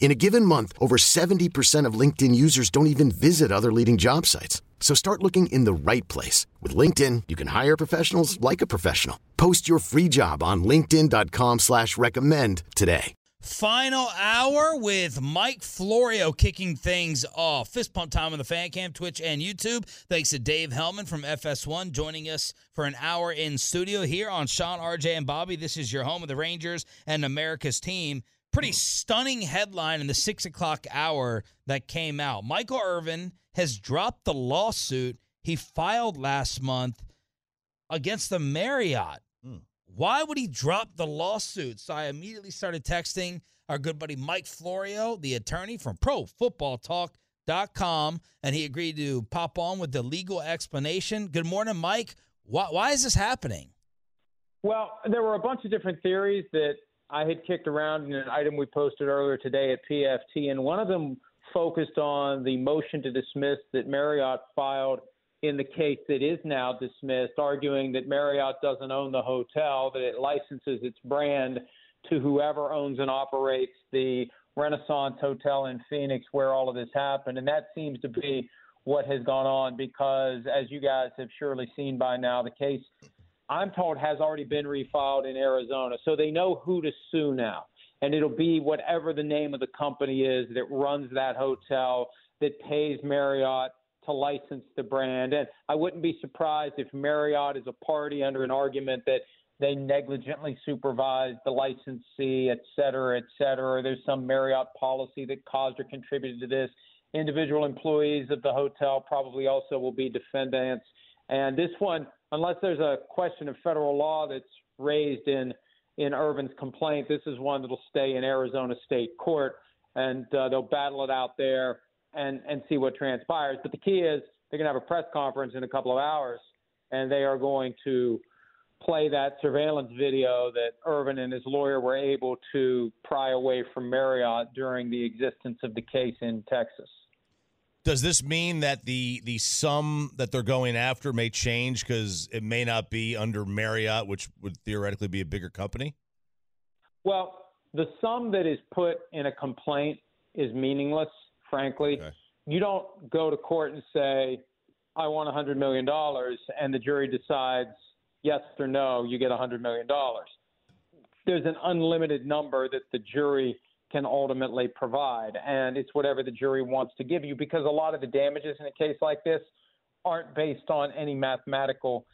In a given month, over 70% of LinkedIn users don't even visit other leading job sites. So start looking in the right place. With LinkedIn, you can hire professionals like a professional. Post your free job on linkedin.com slash recommend today. Final hour with Mike Florio kicking things off. Fist pump time on the fan cam, Twitch, and YouTube. Thanks to Dave Helman from FS1 joining us for an hour in studio here on Shan, RJ, and Bobby. This is your home of the Rangers and America's team pretty stunning headline in the six o'clock hour that came out. Michael Irvin has dropped the lawsuit he filed last month against the Marriott. Mm. Why would he drop the lawsuit? So I immediately started texting our good buddy Mike Florio, the attorney from ProFootballTalk.com, and he agreed to pop on with the legal explanation. Good morning, Mike. Why, why is this happening? Well, there were a bunch of different theories that I had kicked around in an item we posted earlier today at PFT, and one of them focused on the motion to dismiss that Marriott filed in the case that is now dismissed, arguing that Marriott doesn't own the hotel, that it licenses its brand to whoever owns and operates the Renaissance Hotel in Phoenix where all of this happened. And that seems to be what has gone on because, as you guys have surely seen by now, the case I'm told has already been refiled in Arizona. So they know who to sue now. And it'll be whatever the name of the company is that runs that hotel that pays Marriott to license the brand. And I wouldn't be surprised if Marriott is a party under an argument that they negligently supervised the licensee, et cetera, et cetera. There's some Marriott policy that caused or contributed to this. Individual employees of the hotel probably also will be defendants. And this one, unless there's a question of federal law that's raised in in Irvin's complaint, this is one that'll stay in Arizona State Court, and uh, they'll battle it out there and and see what transpires. But the key is they're going to have a press conference in a couple of hours, and they are going to play that surveillance video that Irvin and his lawyer were able to pry away from Marriott during the existence of the case in Texas. Does this mean that the the sum that they're going after may change because it may not be under Marriott, which would theoretically be a bigger company? Well, the sum that is put in a complaint is meaningless, frankly. Okay. You don't go to court and say, I want $100 million, and the jury decides yes or no, you get $100 million. There's an unlimited number that the jury can ultimately provide. And it's whatever the jury wants to give you because a lot of the damages in a case like this aren't based on any mathematical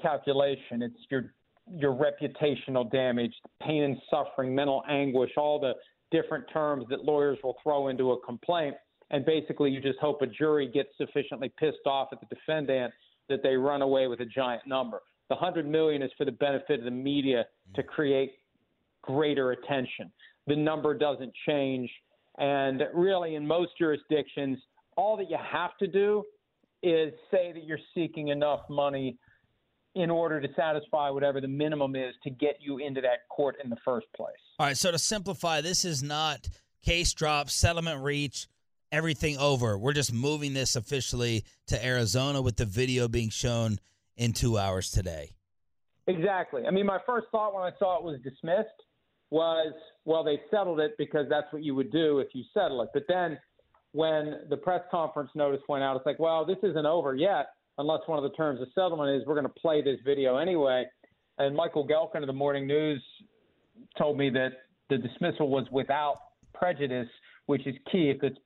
calculation. It's your your reputational damage, pain and suffering, mental anguish, all the different terms that lawyers will throw into a complaint. And basically, you just hope a jury gets sufficiently pissed off at the defendant that they run away with a giant number. The 100 million is for the benefit of the media to create greater attention the number doesn't change. And really, in most jurisdictions, all that you have to do is say that you're seeking enough money in order to satisfy whatever the minimum is to get you into that court in the first place. All right. So to simplify, this is not case drop, settlement reach, everything over. We're just moving this officially to Arizona with the video being shown in two hours today. Exactly. I mean, my first thought when I saw it was dismissed was, well, they settled it because that's what you would do if you settle it. But then when the press conference notice went out, it's like, well, this isn't over yet unless one of the terms of settlement is we're going to play this video anyway. And Michael Gehlken of the Morning News told me that the dismissal was without prejudice, which is key. If it's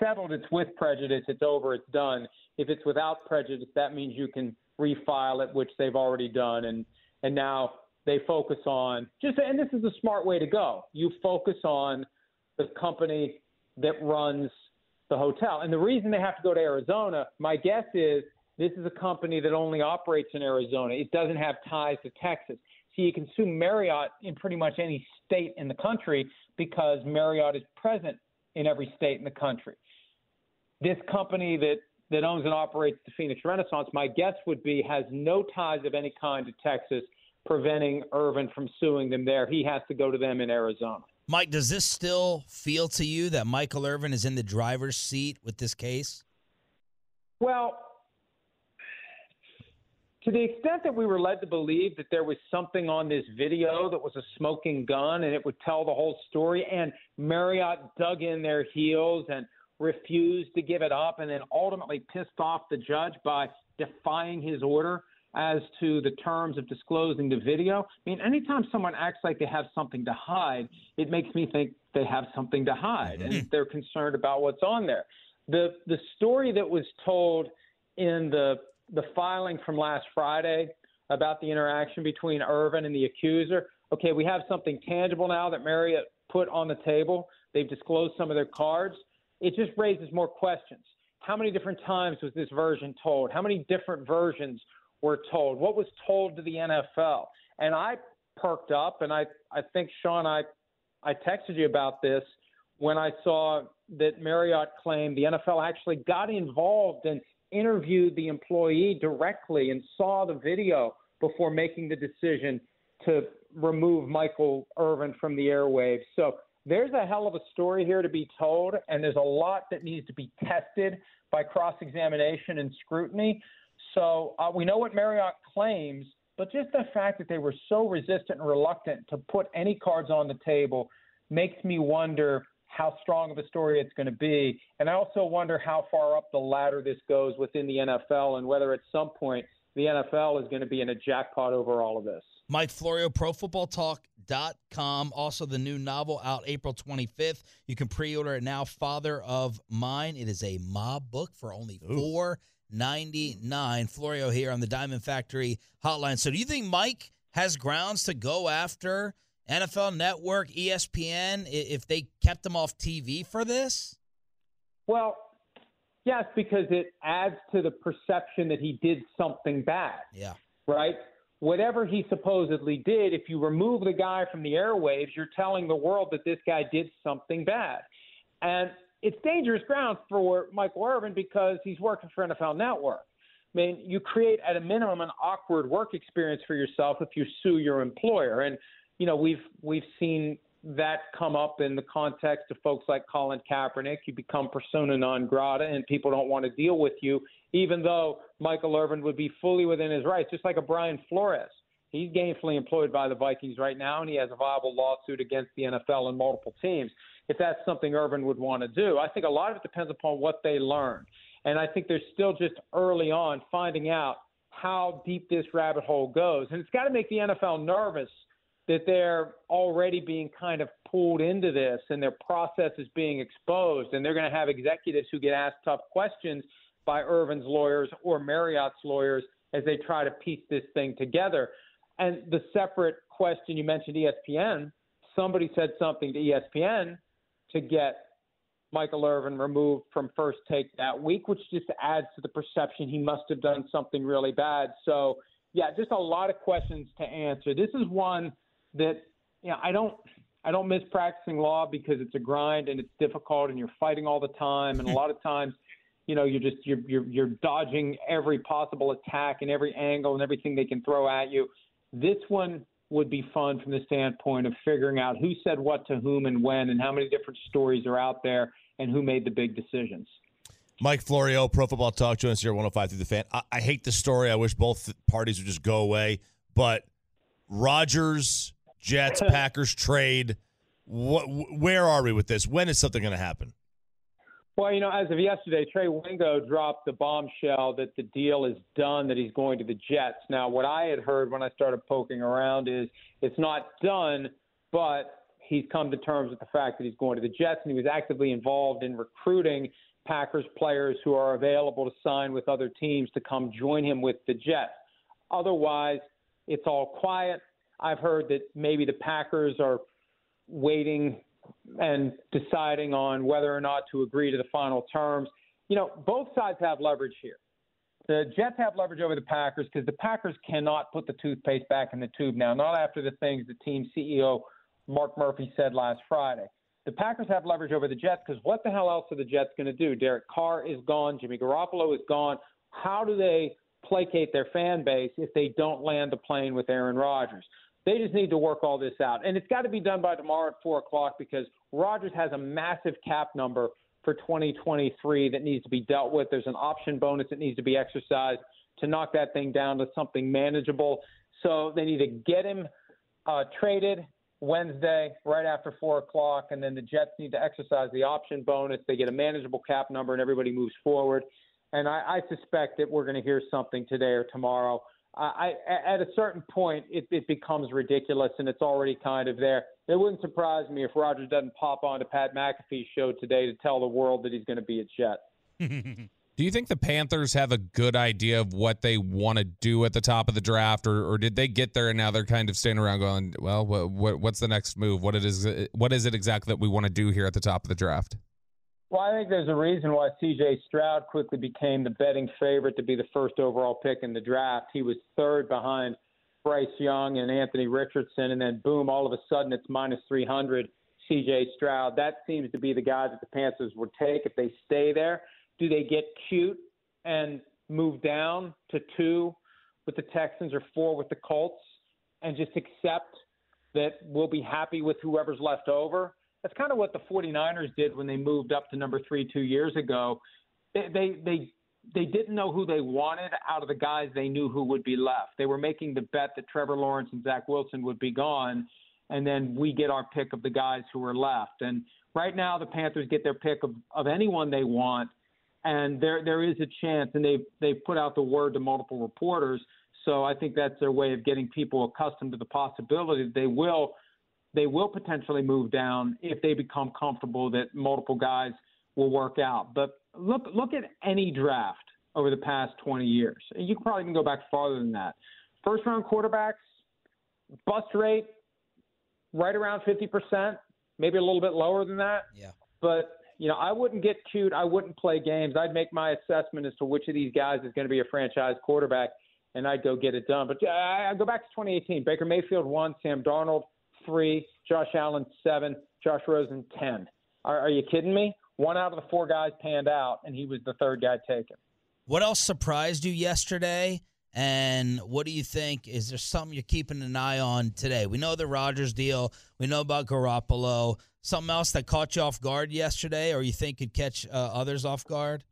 settled, it's with prejudice, it's over, it's done. If it's without prejudice, that means you can refile it, which they've already done. And and now they focus on just, and this is a smart way to go. You focus on the company that runs the hotel. And the reason they have to go to Arizona, my guess is this is a company that only operates in Arizona. It doesn't have ties to Texas. So you can sue Marriott in pretty much any state in the country because Marriott is present in every state in the country. This company that that owns and operates the Phoenix Renaissance, my guess would be has no ties of any kind to Texas, preventing Irvin from suing them there. He has to go to them in Arizona. Mike, does this still feel to you that Michael Irvin is in the driver's seat with this case? Well, to the extent that we were led to believe that there was something on this video that was a smoking gun and it would tell the whole story, and Marriott dug in their heels and refused to give it up, and then ultimately pissed off the judge by defying his order as to the terms of disclosing the video. I mean, anytime someone acts like they have something to hide, it makes me think they have something to hide and mm-hmm. they're concerned about what's on there. The the story that was told in the the filing from last Friday about the interaction between Irvin and the accuser. Okay, we have something tangible now that Marriott put on the table. They've disclosed some of their cards. It just raises more questions. How many different times was this version told? How many different versions were told? What was told to the NFL? And I perked up, and I, I think, Shan, I, I texted you about this when I saw that Marriott claimed the NFL actually got involved and interviewed the employee directly and saw the video before making the decision to remove Michael Irvin from the airwaves. So there's a hell of a story here to be told, and there's a lot that needs to be tested by cross examination and scrutiny. So uh, we know what Marriott claims, but just the fact that they were so resistant and reluctant to put any cards on the table makes me wonder how strong of a story it's going to be. And I also wonder how far up the ladder this goes within the NFL and whether at some point the NFL is going to be in a jackpot over all of this. Mike Florio, ProFootballTalk.com. Also, the new novel out April 25th. You can pre order it now. Father of Mine. It is a mob book for only four ninety nine. Florio here on the Diamond Factory hotline. So, do you think Mike has grounds to go after NFL Network, ESPN, if they kept him off TV for this? Well, yes, because it adds to the perception that he did something bad. Yeah. Right? Whatever he supposedly did, if you remove the guy from the airwaves, you're telling the world that this guy did something bad. And it's dangerous ground for Michael Irvin because he's working for NFL Network. I mean, you create at a minimum an awkward work experience for yourself if you sue your employer. And you know, we've we've seen that come up in the context of folks like Colin Kaepernick. You become persona non grata, and people don't want to deal with you, even though Michael Irvin would be fully within his rights, just like a Brian Flores. He's gainfully employed by the Vikings right now, and he has a viable lawsuit against the NFL and multiple teams. If that's something Irvin would want to do, I think a lot of it depends upon what they learn. And I think they're still just early on finding out how deep this rabbit hole goes. And it's got to make the NFL nervous that they're already being kind of pulled into this and their process is being exposed. And they're going to have executives who get asked tough questions by Irvin's lawyers or Marriott's lawyers as they try to piece this thing together. And the separate question you mentioned ESPN, somebody said something to ESPN to get Michael Irvin removed from first take that week, which just adds to the perception he must have done something really bad. So, yeah, just a lot of questions to answer. This is one that you know, I don't I don't miss practicing law because it's a grind and it's difficult and you're fighting all the time and a lot of times, you know, you're just you're you're you're dodging every possible attack and every angle and everything they can throw at you. This one would be fun from the standpoint of figuring out who said what to whom and when and how many different stories are out there and who made the big decisions. Mike Florio, Pro Football Talk, join us here 105 through the fan. I, I hate the story. I wish both parties would just go away. But Rodgers, Jets, Packers trade. What? Where are we with this? When is something going to happen? Well, you know, as of yesterday, Trey Wingo dropped the bombshell that the deal is done, that he's going to the Jets. Now, what I had heard when I started poking around is it's not done, but he's come to terms with the fact that he's going to the Jets, and he was actively involved in recruiting Packers players who are available to sign with other teams to come join him with the Jets. Otherwise, it's all quiet. I've heard that maybe the Packers are waiting and deciding on whether or not to agree to the final terms. You know, both sides have leverage here. The Jets have leverage over the Packers because the Packers cannot put the toothpaste back in the tube now, not after the things the team CEO Mark Murphy said last Friday. The Packers have leverage over the Jets because what the hell else are the Jets going to do? Derek Carr is gone. Jimmy Garoppolo is gone. How do they placate their fan base if they don't land the plane with Aaron Rodgers? They just need to work all this out. And it's got to be done by tomorrow at 4 o'clock because Rodgers has a massive cap number for 2023 that needs to be dealt with. There's an option bonus that needs to be exercised to knock that thing down to something manageable. So they need to get him uh, traded Wednesday right after 4 o'clock, and then the Jets need to exercise the option bonus. They get a manageable cap number, and everybody moves forward. And I, I suspect that we're going to hear something today or tomorrow I, at a certain point, it, it becomes ridiculous, and it's already kind of there. It wouldn't surprise me if Rodgers doesn't pop on to Pat McAfee's show today to tell the world that he's going to be a Jet. do you think the Panthers have a good idea of what they want to do at the top of the draft, or, or did they get there and now they're kind of standing around going, "Well, what, what, what's the next move? What it is? What is it exactly that we want to do here at the top of the draft?" Well, I think there's a reason why C.J. Stroud quickly became the betting favorite to be the first overall pick in the draft. He was third behind Bryce Young and Anthony Richardson, and then boom, all of a sudden it's minus 300. C.J. Stroud. That seems to be the guy that the Panthers would take if they stay there. Do they get cute and move down to two with the Texans or four with the Colts and just accept that we'll be happy with whoever's left over? That's kind of what the 49ers did when they moved up to number three two years ago. They, they, they, they didn't know who they wanted out of the guys they knew who would be left. They were making the bet that Trevor Lawrence and Zach Wilson would be gone, and then we get our pick of the guys who are left. And right now, the Panthers get their pick of, of anyone they want, and there there is a chance, and they've they've put out the word to multiple reporters. So I think that's their way of getting people accustomed to the possibility that they will they will potentially move down if they become comfortable that multiple guys will work out. But look look at any draft over the past 20 years. You can probably even go back farther than that. First round quarterbacks, bust rate right around 50%, maybe a little bit lower than that. Yeah. But you know, I wouldn't get cute. I wouldn't play games. I'd make my assessment as to which of these guys is going to be a franchise quarterback, and I'd go get it done. But I, I go back to 2018. Baker Mayfield won. Sam Darnold three, Josh Allen seven, Josh Rosen ten. Are, are you kidding me? One out of the four guys panned out, and he was the third guy taken. What else surprised you yesterday? And what do you think? Is there something you're keeping an eye on today? We know the Rodgers deal. We know about Garoppolo. Something else that caught you off guard yesterday, or you think could catch uh, others off guard?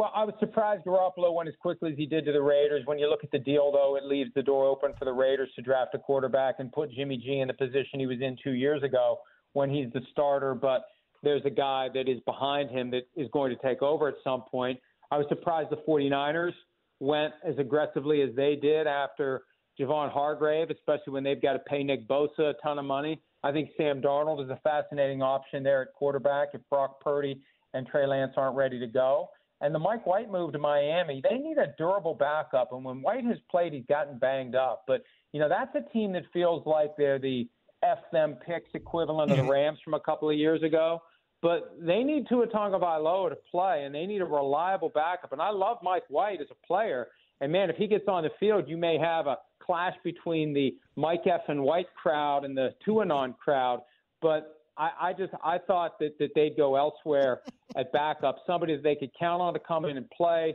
Well, I was surprised Garoppolo went as quickly as he did to the Raiders. When you look at the deal, though, it leaves the door open for the Raiders to draft a quarterback and put Jimmy G in the position he was in two years ago when he's the starter. But there's a guy that is behind him that is going to take over at some point. I was surprised the 49ers went as aggressively as they did after Javon Hargrave, especially when they've got to pay Nick Bosa a ton of money. I think Sam Darnold is a fascinating option there at quarterback if Brock Purdy and Trey Lance aren't ready to go. And the Mike White move to Miami, they need a durable backup. And when White has played, he's gotten banged up. But, you know, that's a team that feels like they're the F them picks equivalent of the Rams from a couple of years ago. But they need Tua Tagovailoa to play, and they need a reliable backup. And I love Mike White as a player. And, man, if he gets on the field, you may have a clash between the Mike F. and White crowd and the Tuanon crowd. But I, I just I thought that, that they'd go elsewhere at backup, somebody that they could count on to come in and play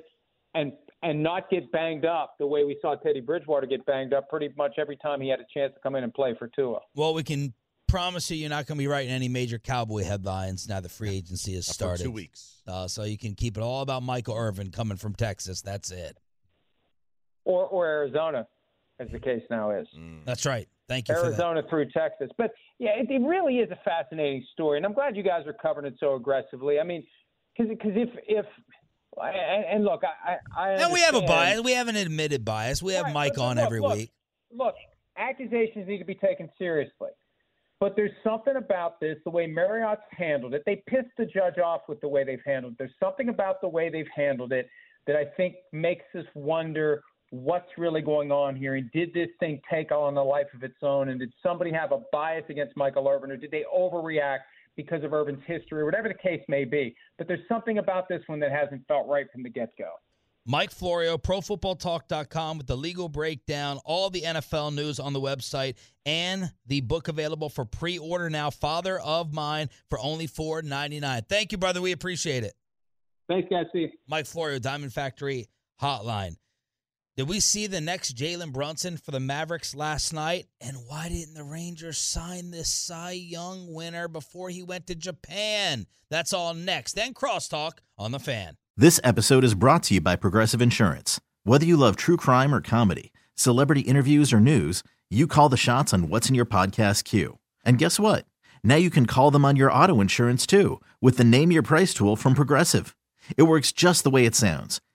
and and not get banged up the way we saw Teddy Bridgewater get banged up pretty much every time he had a chance to come in and play for Tua. Well, we can promise you you're not going to be writing any major Cowboy headlines now the free agency has started. two weeks. Uh, so you can keep it all about Michael Irvin coming from Texas. That's it. Or or Arizona, as the case now is. Mm. That's right. Thank you. Arizona through Texas, but yeah, it, it, really is a fascinating story, and I'm glad you guys are covering it so aggressively. I mean, because because if if and, and look, I I and we have a bias. We have an admitted bias. We have right, Mike on look, every look, week. Look, accusations need to be taken seriously. But there's something about this, the way Marriott's handled it. They pissed the judge off with the way they've handled it. There's something about the way they've handled it that I think makes us wonder what's really going on here and did this thing take on a life of its own and did somebody have a bias against Michael Irvin or did they overreact because of Irvin's history or whatever the case may be. But there's something about this one that hasn't felt right from the get-go. Mike Florio, ProFootballTalk.com with the legal breakdown, all the NFL news on the website, and the book available for pre-order now. Father of Mine for only four ninety nine. Thank you, brother. We appreciate it. Thanks, guys. See you. Mike Florio, Diamond Factory Hotline. Did we see the next Jalen Brunson for the Mavericks last night? And why didn't the Rangers sign this Cy Young winner before he went to Japan? That's all next. Then crosstalk on the fan. This episode is brought to you by Progressive Insurance. Whether you love true crime or comedy, celebrity interviews or news, you call the shots on what's in your podcast queue. And guess what? Now you can call them on your auto insurance too with the Name Your Price tool from Progressive. It works just the way it sounds.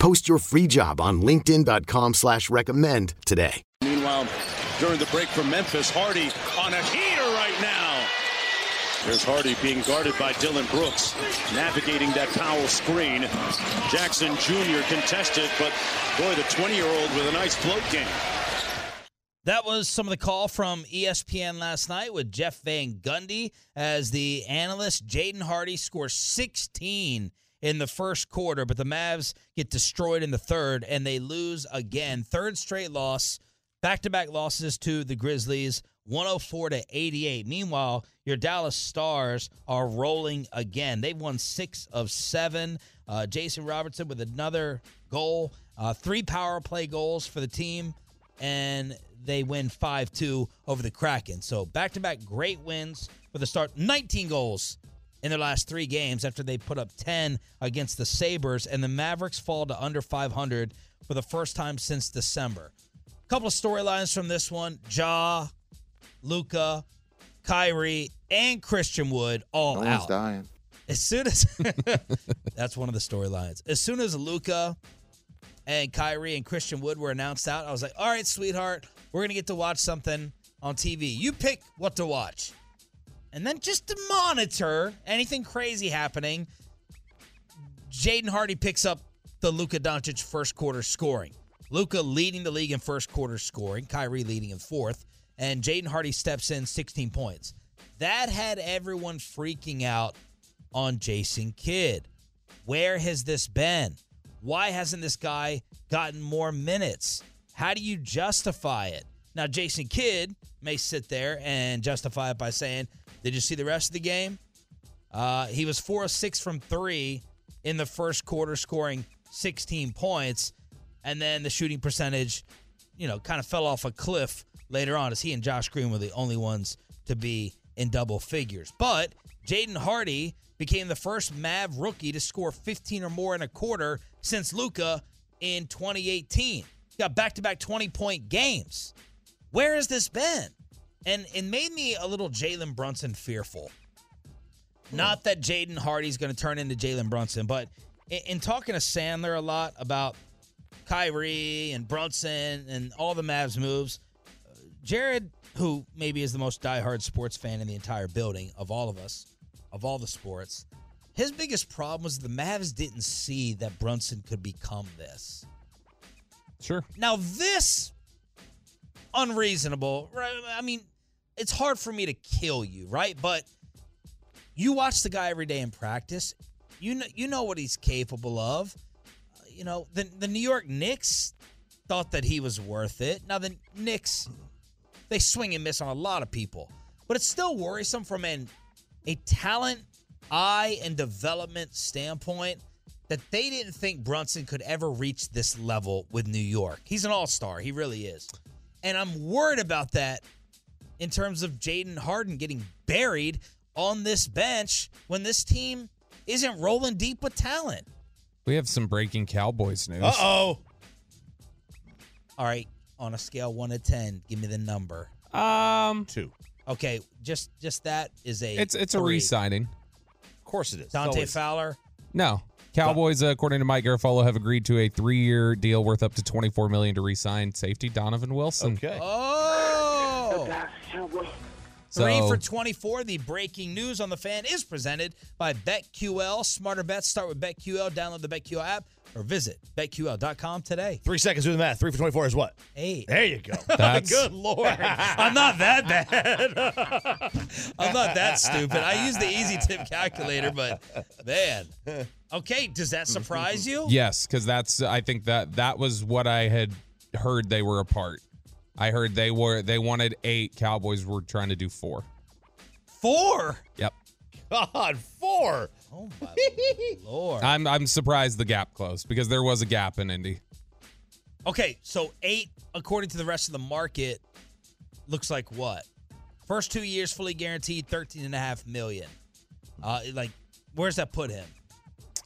Post your free job on LinkedIn.com slash recommend today. Meanwhile, during the break from Memphis, Hardy on a heater right now. There's Hardy being guarded by Dillon Brooks, navigating that Powell screen. Jackson Jr. contested, but boy, the 20-year-old with a nice float game. That was some of the call from ESPN last night with Jeff Van Gundy as the analyst. Jaden Hardy scores 16 in the first quarter, but the Mavs get destroyed in the third and they lose again. Third straight loss, back to back losses to the Grizzlies, 104 to 88. Meanwhile, your Dallas Stars are rolling again. They've won six of seven. Uh, Jason Robertson with another goal, uh, three power play goals for the team, and they win 5 2 over the Kraken. So back to back great wins for the start. 19 goals in their last three games after they put up 10 against the Sabres, and the Mavericks fall to under 500 for the first time since December. A couple of storylines from this one Ja, Luka, Kyrie, and Christian Wood all no out. dying. As soon as that's one of the storylines. As soon as Luka and Kyrie and Christian Wood were announced out, I was like, all right, sweetheart, we're gonna get to watch something on TV. You pick what to watch. And then just to monitor anything crazy happening, Jaden Hardy picks up the Luka Doncic first quarter scoring. Luka leading the league in first quarter scoring, Kyrie leading in fourth, and Jaden Hardy steps in 16 points. That had everyone freaking out on Jason Kidd. Where has this been? Why hasn't this guy gotten more minutes? How do you justify it? Now, Jason Kidd may sit there and justify it by saying, Did you see the rest of the game? Uh, he was 4 of 6 from 3 in the first quarter, scoring 16 points. And then the shooting percentage, you know, kind of fell off a cliff later on as he and Josh Green were the only ones to be in double figures. But Jaden Hardy became the first Mav rookie to score 15 or more in a quarter since Luka in 2018. He got back to back 20 point games. Where has this been? And it made me a little Jalen Brunson fearful. Hmm. Not that Jaden Hardy's going to turn into Jalen Brunson, but in, in, talking to Sandler a lot about Kyrie and Brunson and all the Mavs moves, uh, Jared, who maybe is the most diehard sports fan in the entire building of all of us, of all the sports, his biggest problem was the Mavs didn't see that Brunson could become this. Sure. Now, this unreasonable. Right? I mean, it's hard for me to kill you, right? But you watch the guy every day in practice. You know, you know what he's capable of. Uh, you know, the the New York Knicks thought that he was worth it. Now the Knicks, they swing and miss on a lot of people, but it's still worrisome from an a talent, eye, and development standpoint that they didn't think Brunson could ever reach this level with New York. He's an all star. He really is. And I'm worried about that in terms of Jaden Harden getting buried on this bench when this team isn't rolling deep with talent. We have some breaking Cowboys news. Uh oh. All right, on a scale one to ten, give me the number. Um, Two. Okay, just just that is a it's it's a re-signing. Of course it is. Dante Always. Fowler. No, Cowboys, uh, according to Mike Garafolo, have agreed to a three-year deal worth up to twenty-four million to re-sign safety Donovan Wilson. Okay. Oh. So- Three for 24. The breaking news on the fan is presented by BetQL. Smarter bets start with BetQL. Download the BetQL app or visit betql.com today. Three seconds doing the math. Three for 24 is what? Eight. There you go. That's- Good Lord. I'm not that bad. I'm not that stupid. I use the easy tip calculator, but man. Okay, does that surprise you? Yes, because that's I think that that was what I had heard they were apart. I heard they were they wanted eight. Cowboys were trying to do four. Four. Yep. God, four. Oh my lord. I'm I'm surprised the gap closed because there was a gap in Indy. Okay, so eight, according to the rest of the market, looks like what? First two years fully guaranteed, thirteen and a half million. Uh, like, where's that put him?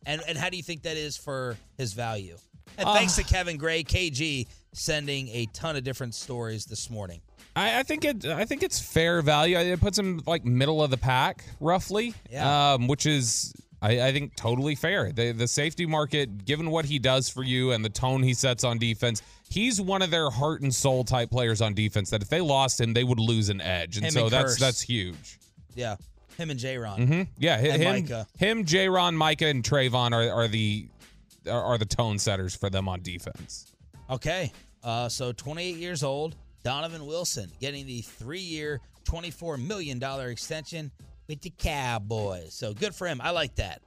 And and how do you think that is for his value? And thanks to Kevin Gray, KG, sending a ton of different stories this morning. I, I think it. I think it's fair value. It puts him like middle of the pack, roughly. Yeah. Um, which is, I, I think, totally fair. The the safety market, given what he does for you and the tone he sets on defense, he's one of their heart and soul type players on defense. That if they lost him, they would lose an edge, and Him so and that's Curse. that's huge. Yeah, him and J. Ron. hmm Yeah, And him, Micah. him, J-Ron, Micah, and Trevon are are the are, are the tone setters for them on defense. Okay. Uh, so 28 years old, Donovan Wilson getting the three year, $24 million extension with the Cowboys. So good for him. I like that.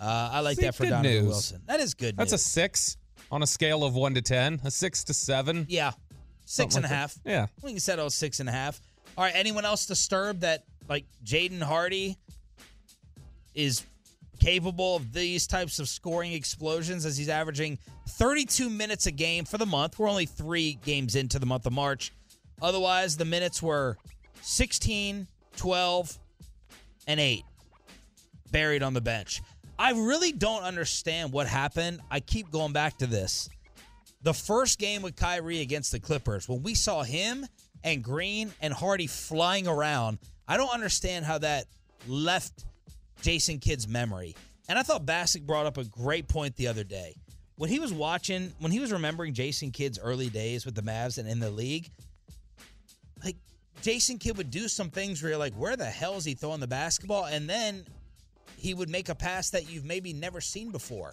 Uh, I like See, that for Donovan news. Wilson. That is good That's a six on a scale of one to ten. A six to seven. yeah, six and Something a half. that. Yeah. We can settle six and a half. All right. Anyone else disturbed that like Jaden Hardy is capable of these types of scoring explosions as he's averaging 32 minutes a game for the month. We're only three games into the month of March. Otherwise, the minutes were 16, 12, and 8 buried on the bench. I really don't understand what happened. I keep going back to this. The first game with Kyrie against the Clippers, when we saw him and Green and Hardy flying around, I don't understand how that left Jason Kidd's memory. And I thought Bassick brought up a great point the other day. When he was watching, when he was remembering Jason Kidd's early days with the Mavs and in the league, like Jason Kidd would do some things where you're like, where the hell is he throwing the basketball? And then he would make a pass that you've maybe never seen before.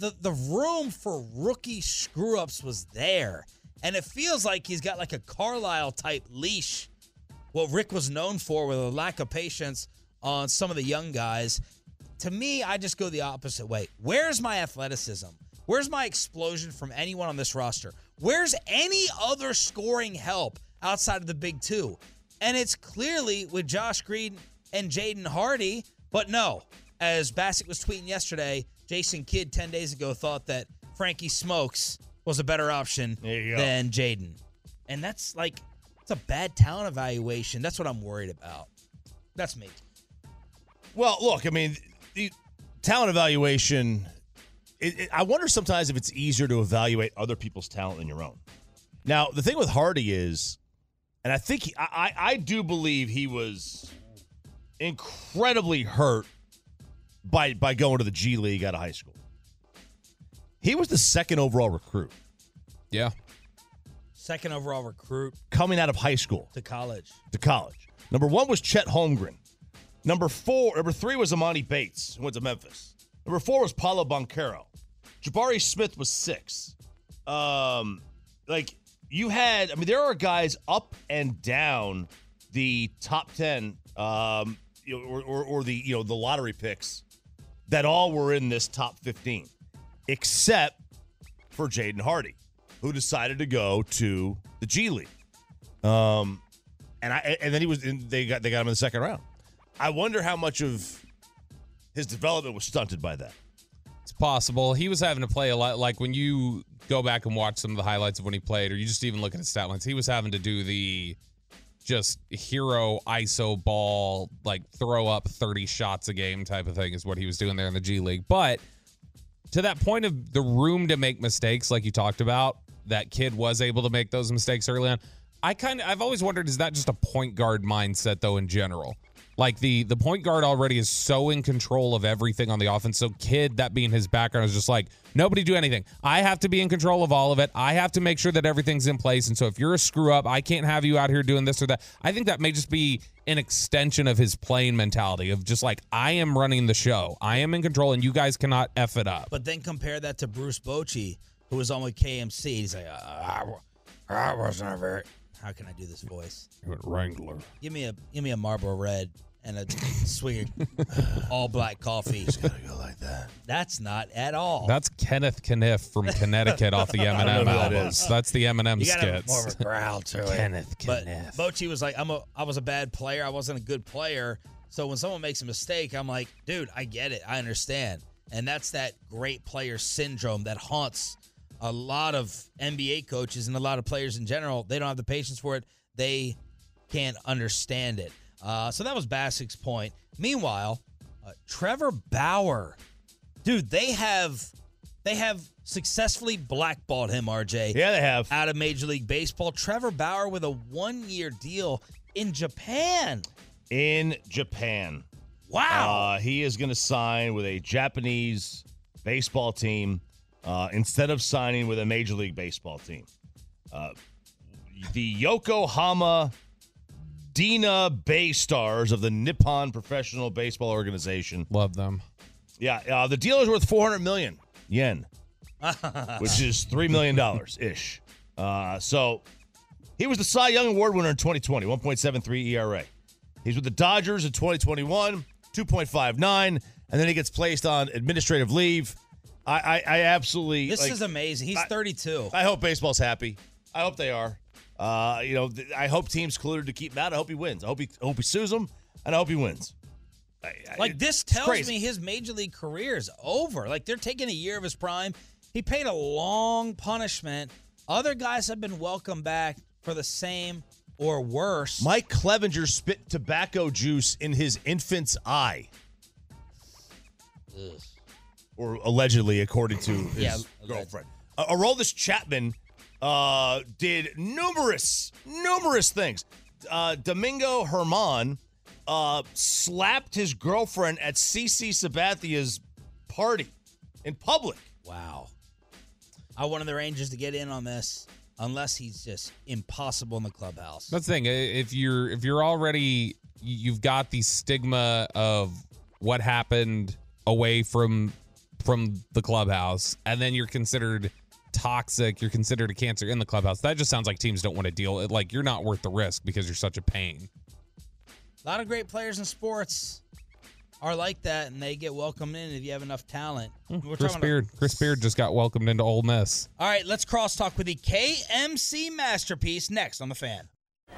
The the room for rookie screw ups was there. And it feels like he's got like a Carlisle type leash. What Rick was known for with a lack of patience on some of the young guys. To me, I just go the opposite way. Where's my athleticism? Where's my explosion from anyone on this roster? Where's any other scoring help outside of the big two? And it's clearly with Josh Green and Jaden Hardy, but no. As Bassett was tweeting yesterday, Jason Kidd 10 days ago thought that Frankie Smokes was a better option There you go. than Jaden. And that's like, it's a bad talent evaluation. That's what I'm worried about. That's me. Well, look, I mean, the talent evaluation. It, it, I wonder sometimes if it's easier to evaluate other people's talent than your own. Now, the thing with Hardy is, and I think he, I, I I do believe he was incredibly hurt by by going to the G League out of high school. He was the second overall recruit Yeah. Second overall recruit coming out of high school to college. to college. Number one was Chet Holmgren. Number four, number three was Emoni Bates, who went to Memphis. Number four was Paolo Banchero. Jabari Smith was six. Um, like you had, I mean, there are guys up and down the top 10 um, or, or, or the, you know, the lottery picks that all were in this top 15, except for Jaden Hardy, who decided to go to the G League. Um, and I and then he was and they got they got him in the second round. I wonder how much of his development was stunted by that. It's possible. He was having to play a lot. Like when you go back and watch some of the highlights of when he played, or you just even look at his stat lines, he was having to do the just hero ISO ball, like throw up 30 shots a game type of thing, is what he was doing there in the G League. But to that point of the room to make mistakes, like you talked about, that kid was able to make those mistakes early on. I kind of I've always wondered is that just a point guard mindset though in general? Like the the point guard already is so in control of everything on the offense. So kid, that being his background, is just like nobody do anything. I have to be in control of all of it. I have to make sure that everything's in place. And so if you're a screw up, I can't have you out here doing this or that. I think that may just be an extension of his playing mentality of just like I am running the show. I am in control, and you guys cannot f it up. But then compare that to Bruce Bochy, who was on with KMC. He's like, uh, I, I wasn't a very. How can I do this voice? Wrangler. Give me a give me a Marlboro Red and a swig of all black coffee. It's gotta go like that. That's not at all. That's Kenneth Kaniff from Connecticut off the Eminem that albums. is. That's the Eminem you gotta have skits. more of a growl to it. Kenneth But Kaniff. Bochy was like, I'm a I was a bad player. I wasn't a good player. So when someone makes a mistake, I'm like, dude, I get it. I understand. And that's that great player syndrome that haunts a lot of NBA coaches and a lot of players in general. They don't have the patience for it. They can't understand it. Uh, so that was Bassick's point. Meanwhile, uh, Trevor Bauer, dude, they have they have successfully blackballed him. RJ, Yeah, they have. out of Major League Baseball. Trevor Bauer with a one year deal in Japan. In Japan. Wow. Uh, he is going to sign with a Japanese baseball team uh, instead of signing with a Major League Baseball team. Uh, the Yokohama DeNA Bay Stars of the Nippon Professional Baseball Organization. Love them. Yeah, uh, the deal is worth 400 million yen, which is $3 million ish. Uh, so he was the Cy Young Award winner in 2020, 1.73 ERA. He's with the Dodgers in 2021, 2.59, and then he gets placed on administrative leave. I, I, I absolutely. this like, is amazing. He's I- 32. I hope baseball's happy. I hope they are. Uh, you know, th- I hope teams colluded to keep him out. I hope he wins. I hope he, I hope he sues them, and I hope he wins. I- I- Like this tells crazy. me his major league career is over. Like they're taking a year of his prime. He paid a long punishment. Other guys have been welcomed back for the same or worse. Mike Clevinger spit tobacco juice in his infant's eye. Or allegedly, according to his Yeah, alleged. girlfriend. Uh, Aroldis Chapman uh, did numerous, numerous things. Uh, Domingo Germán uh, slapped his girlfriend at CC Sabathia's party in public. Wow. I wanted the Rangers to get in on this, unless he's just impossible in the clubhouse. That's the thing. If you're if you're already you've got the stigma of what happened away from from the clubhouse, and then you're considered toxic. You're considered a cancer in the clubhouse. That just sounds like teams don't want to deal. It, like you're not worth the risk because you're such a pain. A lot of great players in sports are like that, and they get welcomed in if you have enough talent. Hmm, We're Chris talking about- Beard. Chris Beard just got welcomed into Ole Miss. All right, let's crosstalk with the KMC masterpiece next on the fan.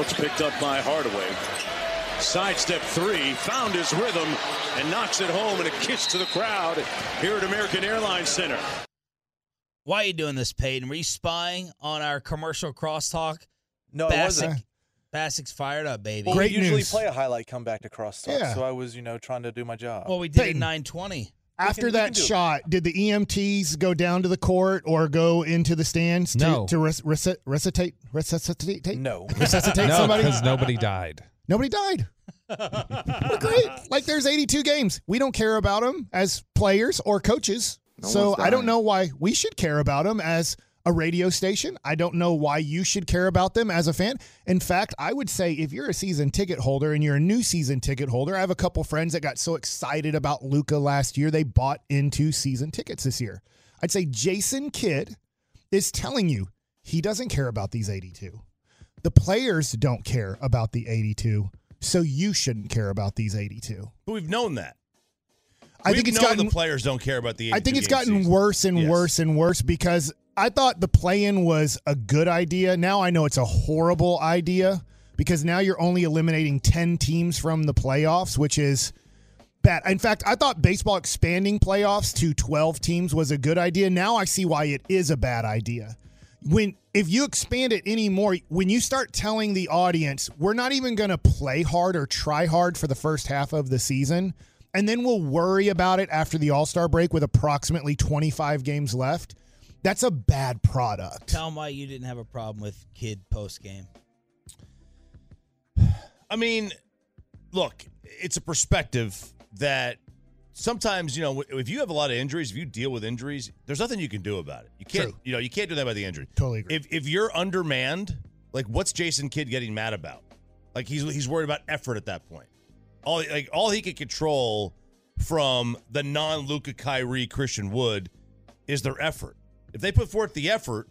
Brooks picked up by Hardaway. Sidestep three, found his rhythm, and knocks it home and a kiss to the crowd here at American Airlines Center. Why are you doing this, Peyton? Were you spying on our commercial crosstalk? No, it wasn't. Bassick's fired up, baby. Well, we usually play a highlight comeback to crosstalk, Yeah. so I was, you know, trying to do my job. Well, we did Peyton. it 920. After can- that can do it. shot, did the EMTs go down to the court or go into the stands to, No. to res- reci- resuscitate resuscitate No. resuscitate no, somebody? because nobody died. Nobody died. We're great. Like there's 82 games. We don't care about them as players or coaches. No so one's I don't dying. know why we should care about them as a radio station. I don't know why you should care about them as a fan. In fact, I would say if you're a season ticket holder and you're a new season ticket holder, I have a couple friends that got so excited about Luka last year they bought into season tickets this year. I'd say Jason Kidd is telling you he doesn't care about these 82. The players don't care about the 82, so you shouldn't care about these 82. But we've known that. I We've think it's gotten the players don't care about the. I think it's gotten season. worse and Yes. worse and worse because I thought the play-in was a good idea. Now I know it's a horrible idea because now you're only eliminating 10 teams from the playoffs, which is bad. In fact, I thought baseball expanding playoffs to 12 teams was a good idea. Now I see why it is a bad idea. When if you expand it anymore, when you start telling the audience, we're not even going to play hard or try hard for the first half of the season, and then we'll worry about it after the All-Star break with approximately 25 games left. That's a bad product. Tell them why you didn't have a problem with Kidd post game. I mean, look, it's a perspective that sometimes you know if you have a lot of injuries, if you deal with injuries, there's nothing you can do about it. You can't, True. you know, you can't do that by the injury. Totally agree. If if you're undermanned, like what's Jason Kidd getting mad about? Like he's he's worried about effort at that point. All like all he can control from the non Luka Kyrie Christian Wood is their effort. If they put forth the effort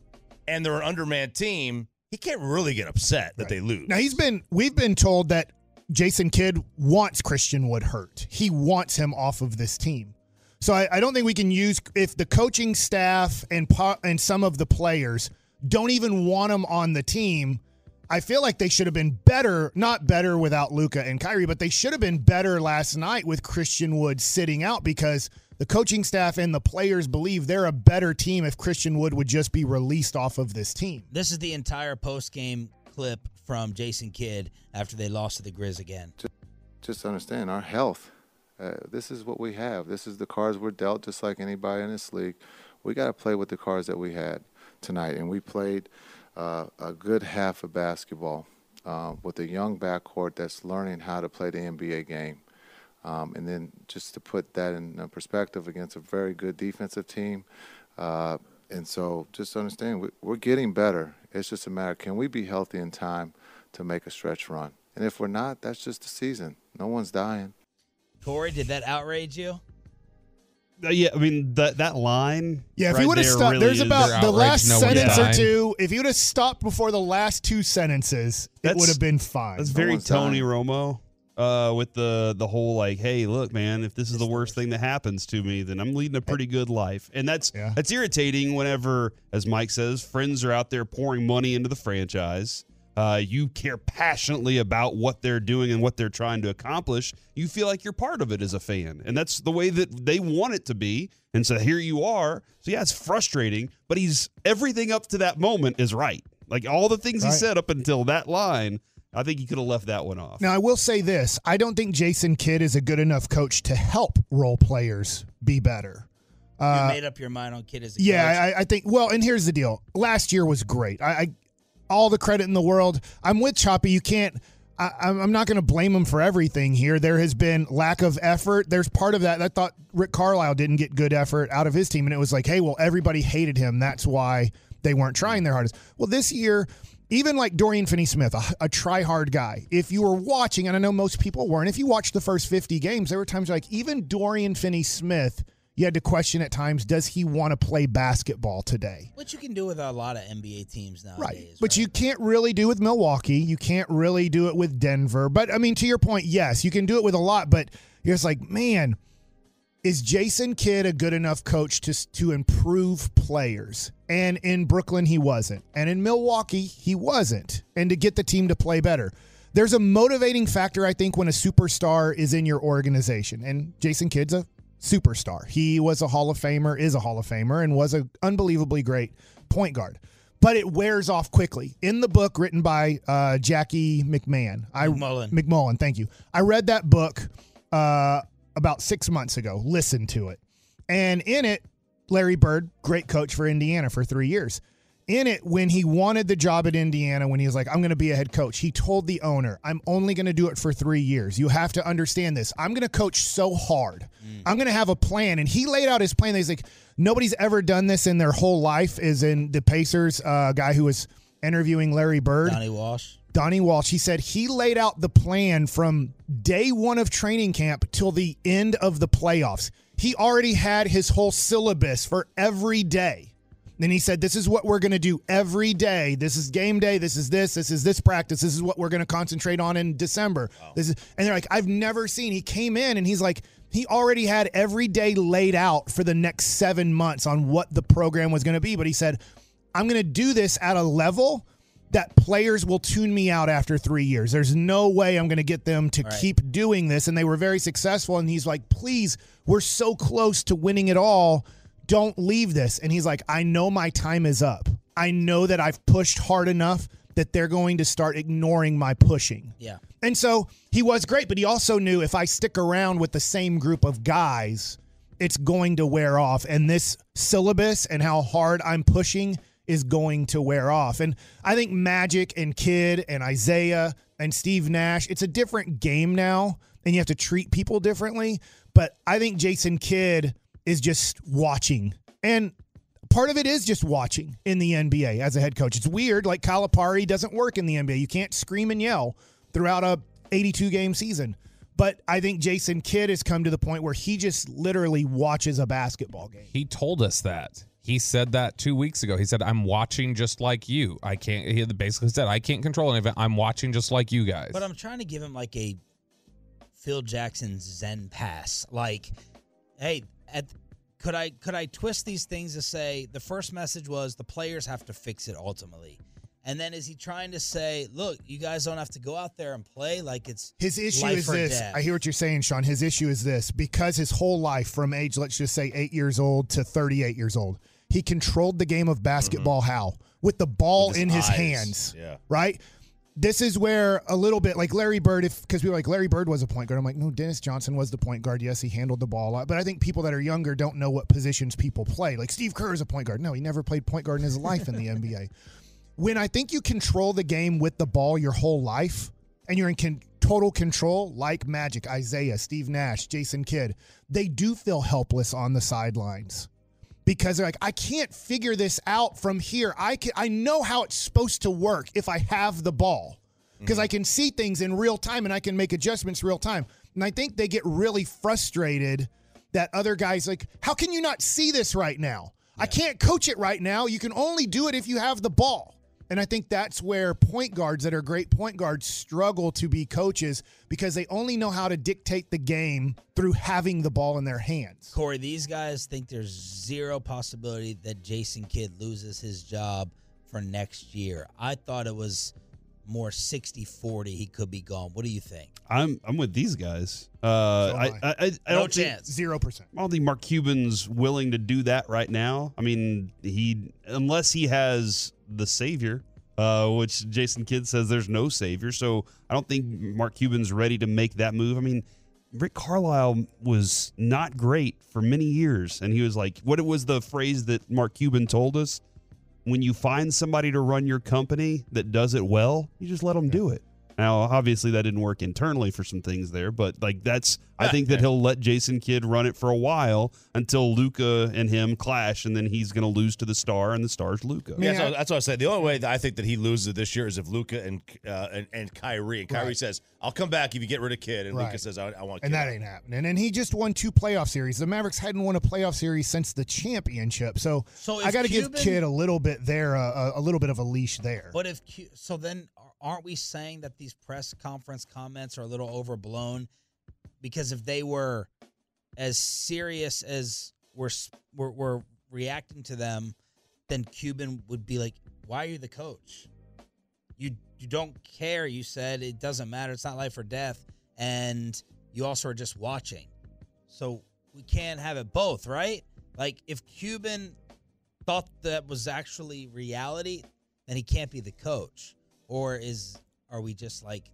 and they're an undermanned team, he can't really get upset that they lose. Now he's been we've been told that Jason Kidd wants Christian Wood hurt. He wants him off of this team. So I, I don't think we can use if the coaching staff and po- and some of the players don't even want him on the team. I feel like they should have been better, not better without Luka and Kyrie, but they should have been better last night with Christian Wood sitting out because the coaching staff and the players believe they're a better team if Christian Wood would just be released off of this team. This is the entire post game clip from Jason Kidd after they lost to the Grizz again. just understand our health. Uh, this is what we have. This is the cards we're dealt, just like anybody in this league. We got to play with the cards that we had tonight, and we played uh, a good half of basketball uh, with a young backcourt that's learning how to play the NBA game. Um, and then just to put that in perspective against a very good defensive team. Uh, and so just understand we, we're getting better. It's just a matter can we be healthy in time to make a stretch run? And if we're not, that's just the season. No one's dying. Corey, did that outrage you? Uh, yeah, I mean that that line. Yeah, if right he would have there stopped, really there's about the last no sentence or two. If you would have stopped before the last two sentences, it would have been fine. That's very Tony Romo. Uh, with the the whole like, hey, look, man, if this is the worst thing that happens to me, then I'm leading a pretty good life, and that's that's irritating. Whenever, as Mike says, friends are out there pouring money into the franchise, uh, you care passionately about what they're doing and what they're trying to accomplish. You feel like you're part of it as a fan, and that's the way that they want it to be. And so here you are. So yeah, it's frustrating, but he's everything up to that moment is right. Like all the things he said up until that line, I think he could have left that one off. Now, I will say this: I don't think Jason Kidd is a good enough coach to help role players be better. you Uh, made up your mind on Kidd as a coach. yeah, I, I think. Well, and here's the deal: last year was great. I, I all the credit in the world. I'm with Choppy. You can't. I, I'm I'm not going to blame him for everything here. There has been lack of effort. There's part of that. I thought Rick Carlisle didn't get good effort out of his team, and it was like, hey, well, everybody hated him. That's why they weren't trying their hardest. Well, this year. Even like Dorian Finney Smith, a, a try hard guy. If you were watching, and I know most people weren't, if you watched the first 50 games, there were times like even Dorian Finney Smith, you had to question at times, does he want to play basketball today? What you can do with a lot of NBA teams nowadays. Right. But you can't really do with Milwaukee. You can't really do it with Denver. But I mean, to your point, yes, you can do it with a lot. But you're just like, man, is Jason Kidd a good enough coach to to improve players? And in Brooklyn he wasn't. And in Milwaukee he wasn't. And to get the team to play better. There's a motivating factor I think when a superstar is in your organization. And Jason Kidd's a superstar. He was a Hall of Famer, is a Hall of Famer and was an unbelievably great point guard. But it wears off quickly. In the book written by uh, Jackie McMahon, I MacMullan. MacMullan, thank you. I read that book uh, about six months ago. Listened to it, and in it, Larry Bird, great coach for Indiana for three years. In it, when he wanted the job at Indiana, when he was like, I'm going to be a head coach, he told the owner, I'm only going to do it for three years. You have to understand this. I'm going to coach so hard. I'm going to have a plan. And he laid out his plan. He's like, nobody's ever done this in their whole life, is in the Pacers uh, guy who was interviewing Larry Bird. Donnie Walsh. Donnie Walsh, he said he laid out the plan from day one of training camp till the end of the playoffs. He already had his whole syllabus for every day. Then he said, This is what we're going to do every day. This is game day. This is this. This is this practice. This is what we're going to concentrate on in December. This is, and they're like, I've never seen. He came in and he's like, he already had every day laid out for the next seven months on what the program was going to be. But he said, I'm going to do this at a level that players will tune me out after three years. There's no way I'm going to get them to keep doing this. And they were very successful. And he's like, please, we're so close to winning it all. Don't leave this. And he's like, I know my time is up. I know that I've pushed hard enough that they're going to start ignoring my pushing. Yeah. And so he was great, but he also knew if I stick around with the same group of guys, it's going to wear off. And this syllabus and how hard I'm pushing is going to wear off. And I think Magic and Kidd and Isiah and Steve Nash, it's a different game now, and you have to treat people differently. But I think Jason Kidd is just watching. And part of it is just watching in the NBA as a head coach. It's weird. Like Calipari doesn't work in the NBA. You can't scream and yell throughout a 82 game season. But I think Jason Kidd has come to the point where he just literally watches a basketball game. He told us that. He said that two weeks ago. He said, "I'm watching just like you. I can't." He basically said, "I can't control anything. I'm watching just like you guys." But I'm trying to give him like a Phil Jackson Zen pass. Like, hey, at, could I could I twist these things to say the first message was the players have to fix it ultimately, and then is he trying to say, look, you guys don't have to go out there and play like it's His issue life is or this. death. I hear what you're saying, Shan. His issue is this because his whole life, from age, let's just say eight years old to 38 years old, he controlled the game of basketball mm-hmm. how? With the ball With his in his eyes. hands. Yeah. Right? This is where a little bit like Larry Bird, if because we were like Larry Bird was a point guard. I'm like, no, Dennis Johnson was the point guard. Yes, he handled the ball a lot, but I think people that are younger don't know what positions people play. Like Steve Kerr is a point guard. No, he never played point guard in his life in the NBA when I think you control the game with the ball your whole life and you're in con- total control, like Magic, Isiah, Steve Nash, Jason Kidd, they do feel helpless on the sidelines because they're like, I can't figure this out from here. I can, I know how it's supposed to work if I have the ball because I mm-hmm. can see things in real time and I can make adjustments real time. And I think they get really frustrated that other guys like, how can you not see this right now? I can't coach it right now. You can only do it if you have the ball. And I think that's where point guards that are great point guards struggle to be coaches because they only know how to dictate the game through having the ball in their hands. Corey, these guys think there's zero possibility that Jason Kidd loses his job for next year. I thought it was more 60 40 he could be gone. What do you think? I'm I'm with these guys. Uh, So I, I. I, I, I No don't think- chance. Zero percent. I don't think Mark Cuban's willing to do that right now. I mean, he unless he has the savior, uh, which Jason Kidd says there's no savior. So I don't think Mark Cuban's ready to make that move. I mean, Rick Carlisle was not great for many years, and he was like, what it was the phrase that Mark Cuban told us: when you find somebody to run your company that does it well, you just let them do it. Now, obviously, that didn't work internally for some things there, but like that's, I think that he'll let Jason Kidd run it for a while until Luka and him clash, and then he's going to lose to the star, and the star's Luka. Yeah, that's, what, that's what I said. The only way that I think that he loses it this year is if Luka and uh, and, and Kyrie and Kyrie Right. says, "I'll come back if you get rid of Kidd," and Luka Right. says, "I, I want." And that ain't happening. And he just won two playoff series. The Mavericks hadn't won a playoff series since the championship. So, So I if got to give Cuban- Kidd a little bit there, uh, a, a little bit of a leash there. But if Q, so, then aren't we saying that these press conference comments are a little overblown? Because if they were as serious as we're we're, we're reacting to them, then Cuban would be like, "Why are you the coach? You you don't care." You said it doesn't matter. It's not life or death, and you also are just watching. So we can't have it both, right? Like if Cuban thought that was actually reality, then he can't be the coach. Or is are we just like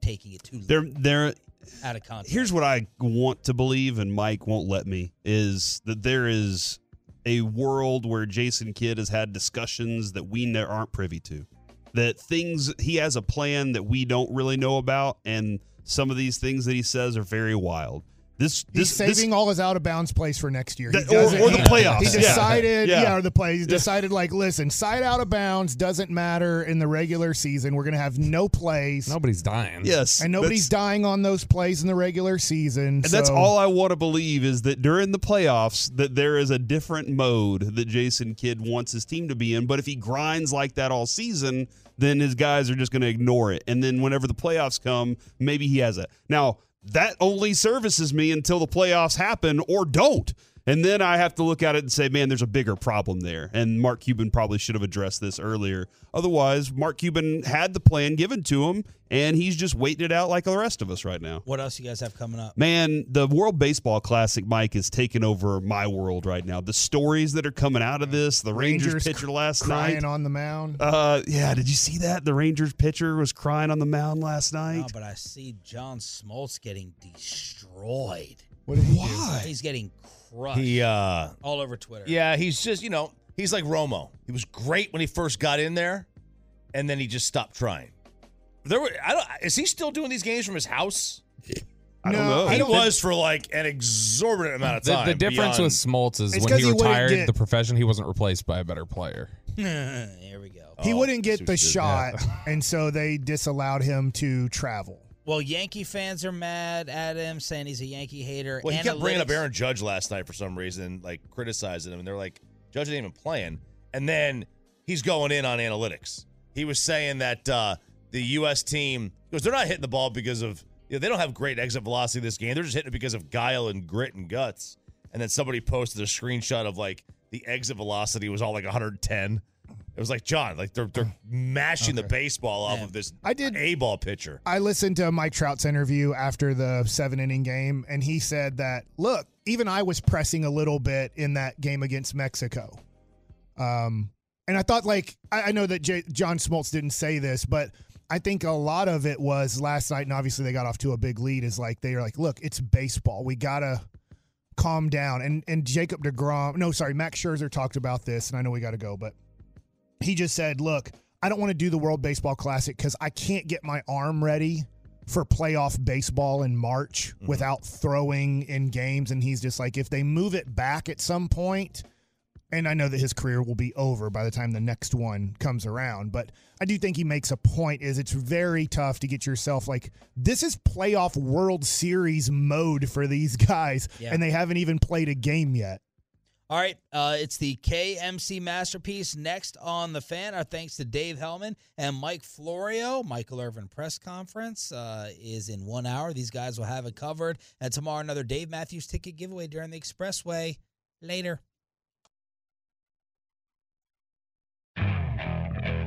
taking it too They're they're out of context? Here's what I want to believe, and Mike won't let me, is that there is a world where Jason Kidd has had discussions that we ne- aren't privy to. That things he has a plan that we don't really know about, and some of these things that he says are very wild. This He's this, this saving all his out of bounds plays for next year. He That- or- or the playoffs. He decided, Yeah. yeah, or the play. He's decided, like, listen, side out of bounds doesn't matter in the regular season. We're going to have no plays. Nobody's dying. Yes, and nobody's dying on those plays in the regular season. And that's all I want to believe is that during the playoffs that there is a different mode that Jason Kidd wants his team to be in. But if he grinds like that all season, then his guys are just going to ignore it. And then whenever the playoffs come, maybe he has it. Now, that only services me until the playoffs happen or don't. And then I have to look at it and say, man, there's a bigger problem there. And Mark Cuban probably should have addressed this earlier. Otherwise, Mark Cuban had the plan given to him, and he's just waiting it out like the rest of us right now. What else you guys have coming up? Man, the World Baseball Classic, Mike, is taking over my world right now. The stories that are coming out of this, the Rangers, Rangers pitcher last crying night. Crying on the mound. Uh, yeah, did you see that? The Rangers pitcher was crying on the mound last night. No, but I see John Smoltz getting destroyed. What did he Why? He's getting crushed. He uh all over Twitter. Yeah, he's just, you know, he's like Romo. He was great when he first got in there, and then he just stopped trying. There were I don't is he still doing these games from his house? I don't know. He was for like an exorbitant amount of The, time. the difference beyond- with Smoltz is It's when 'cause he he wouldn't retired get- the profession, he wasn't replaced by a better player. Here we go. He Oh, wouldn't get the shot, and so they disallowed him to travel. Well, Yankee fans are mad at him, saying he's a Yankee hater. Well, he kept bringing up Aaron Judge last night for some reason, like criticizing him, and they're like, Judge ain't even playing. And then he's going in on analytics. He was saying that uh, the U.S. team, because they're not hitting the ball because of, you know, they don't have great exit velocity this game. They're just hitting it because of guile and grit and guts. And then somebody posted a screenshot of like the exit velocity was all like 110. It was like John, like they're they're mashing the baseball off of this I did a ball pitcher. I listened to Mike Trout's interview after the seven inning game, and he said that, look, even I was pressing a little bit in that game against Mexico. Um, and I thought, like, I, I know that J- John Smoltz didn't say this, but I think a lot of it was last night, and obviously they got off to a big lead, is like, they are like, look, it's baseball. We got to calm down. And, and Jacob DeGrom, no, sorry, Max Scherzer talked about this, and I know we got to go, but he just said, "Look, I don't want to do the World Baseball Classic because I can't get my arm ready for playoff baseball in March mm-hmm. without throwing in games." And he's just like, if they move it back at some point, and I know that his career will be over by the time the next one comes around, but I do think he makes a point. Is it's very tough to get yourself like this is playoff World Series mode for these guys, Yeah. and they haven't even played a game yet. All right, uh, it's the KMC masterpiece next on the fan. Our thanks to Dave Helman and Mike Florio. Michael Irvin press conference uh, is in one hour. These guys will have it covered. And tomorrow, another Dave Matthews ticket giveaway during the Expressway. Later.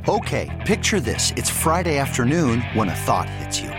Okay, picture this. It's Friday afternoon when a thought hits you.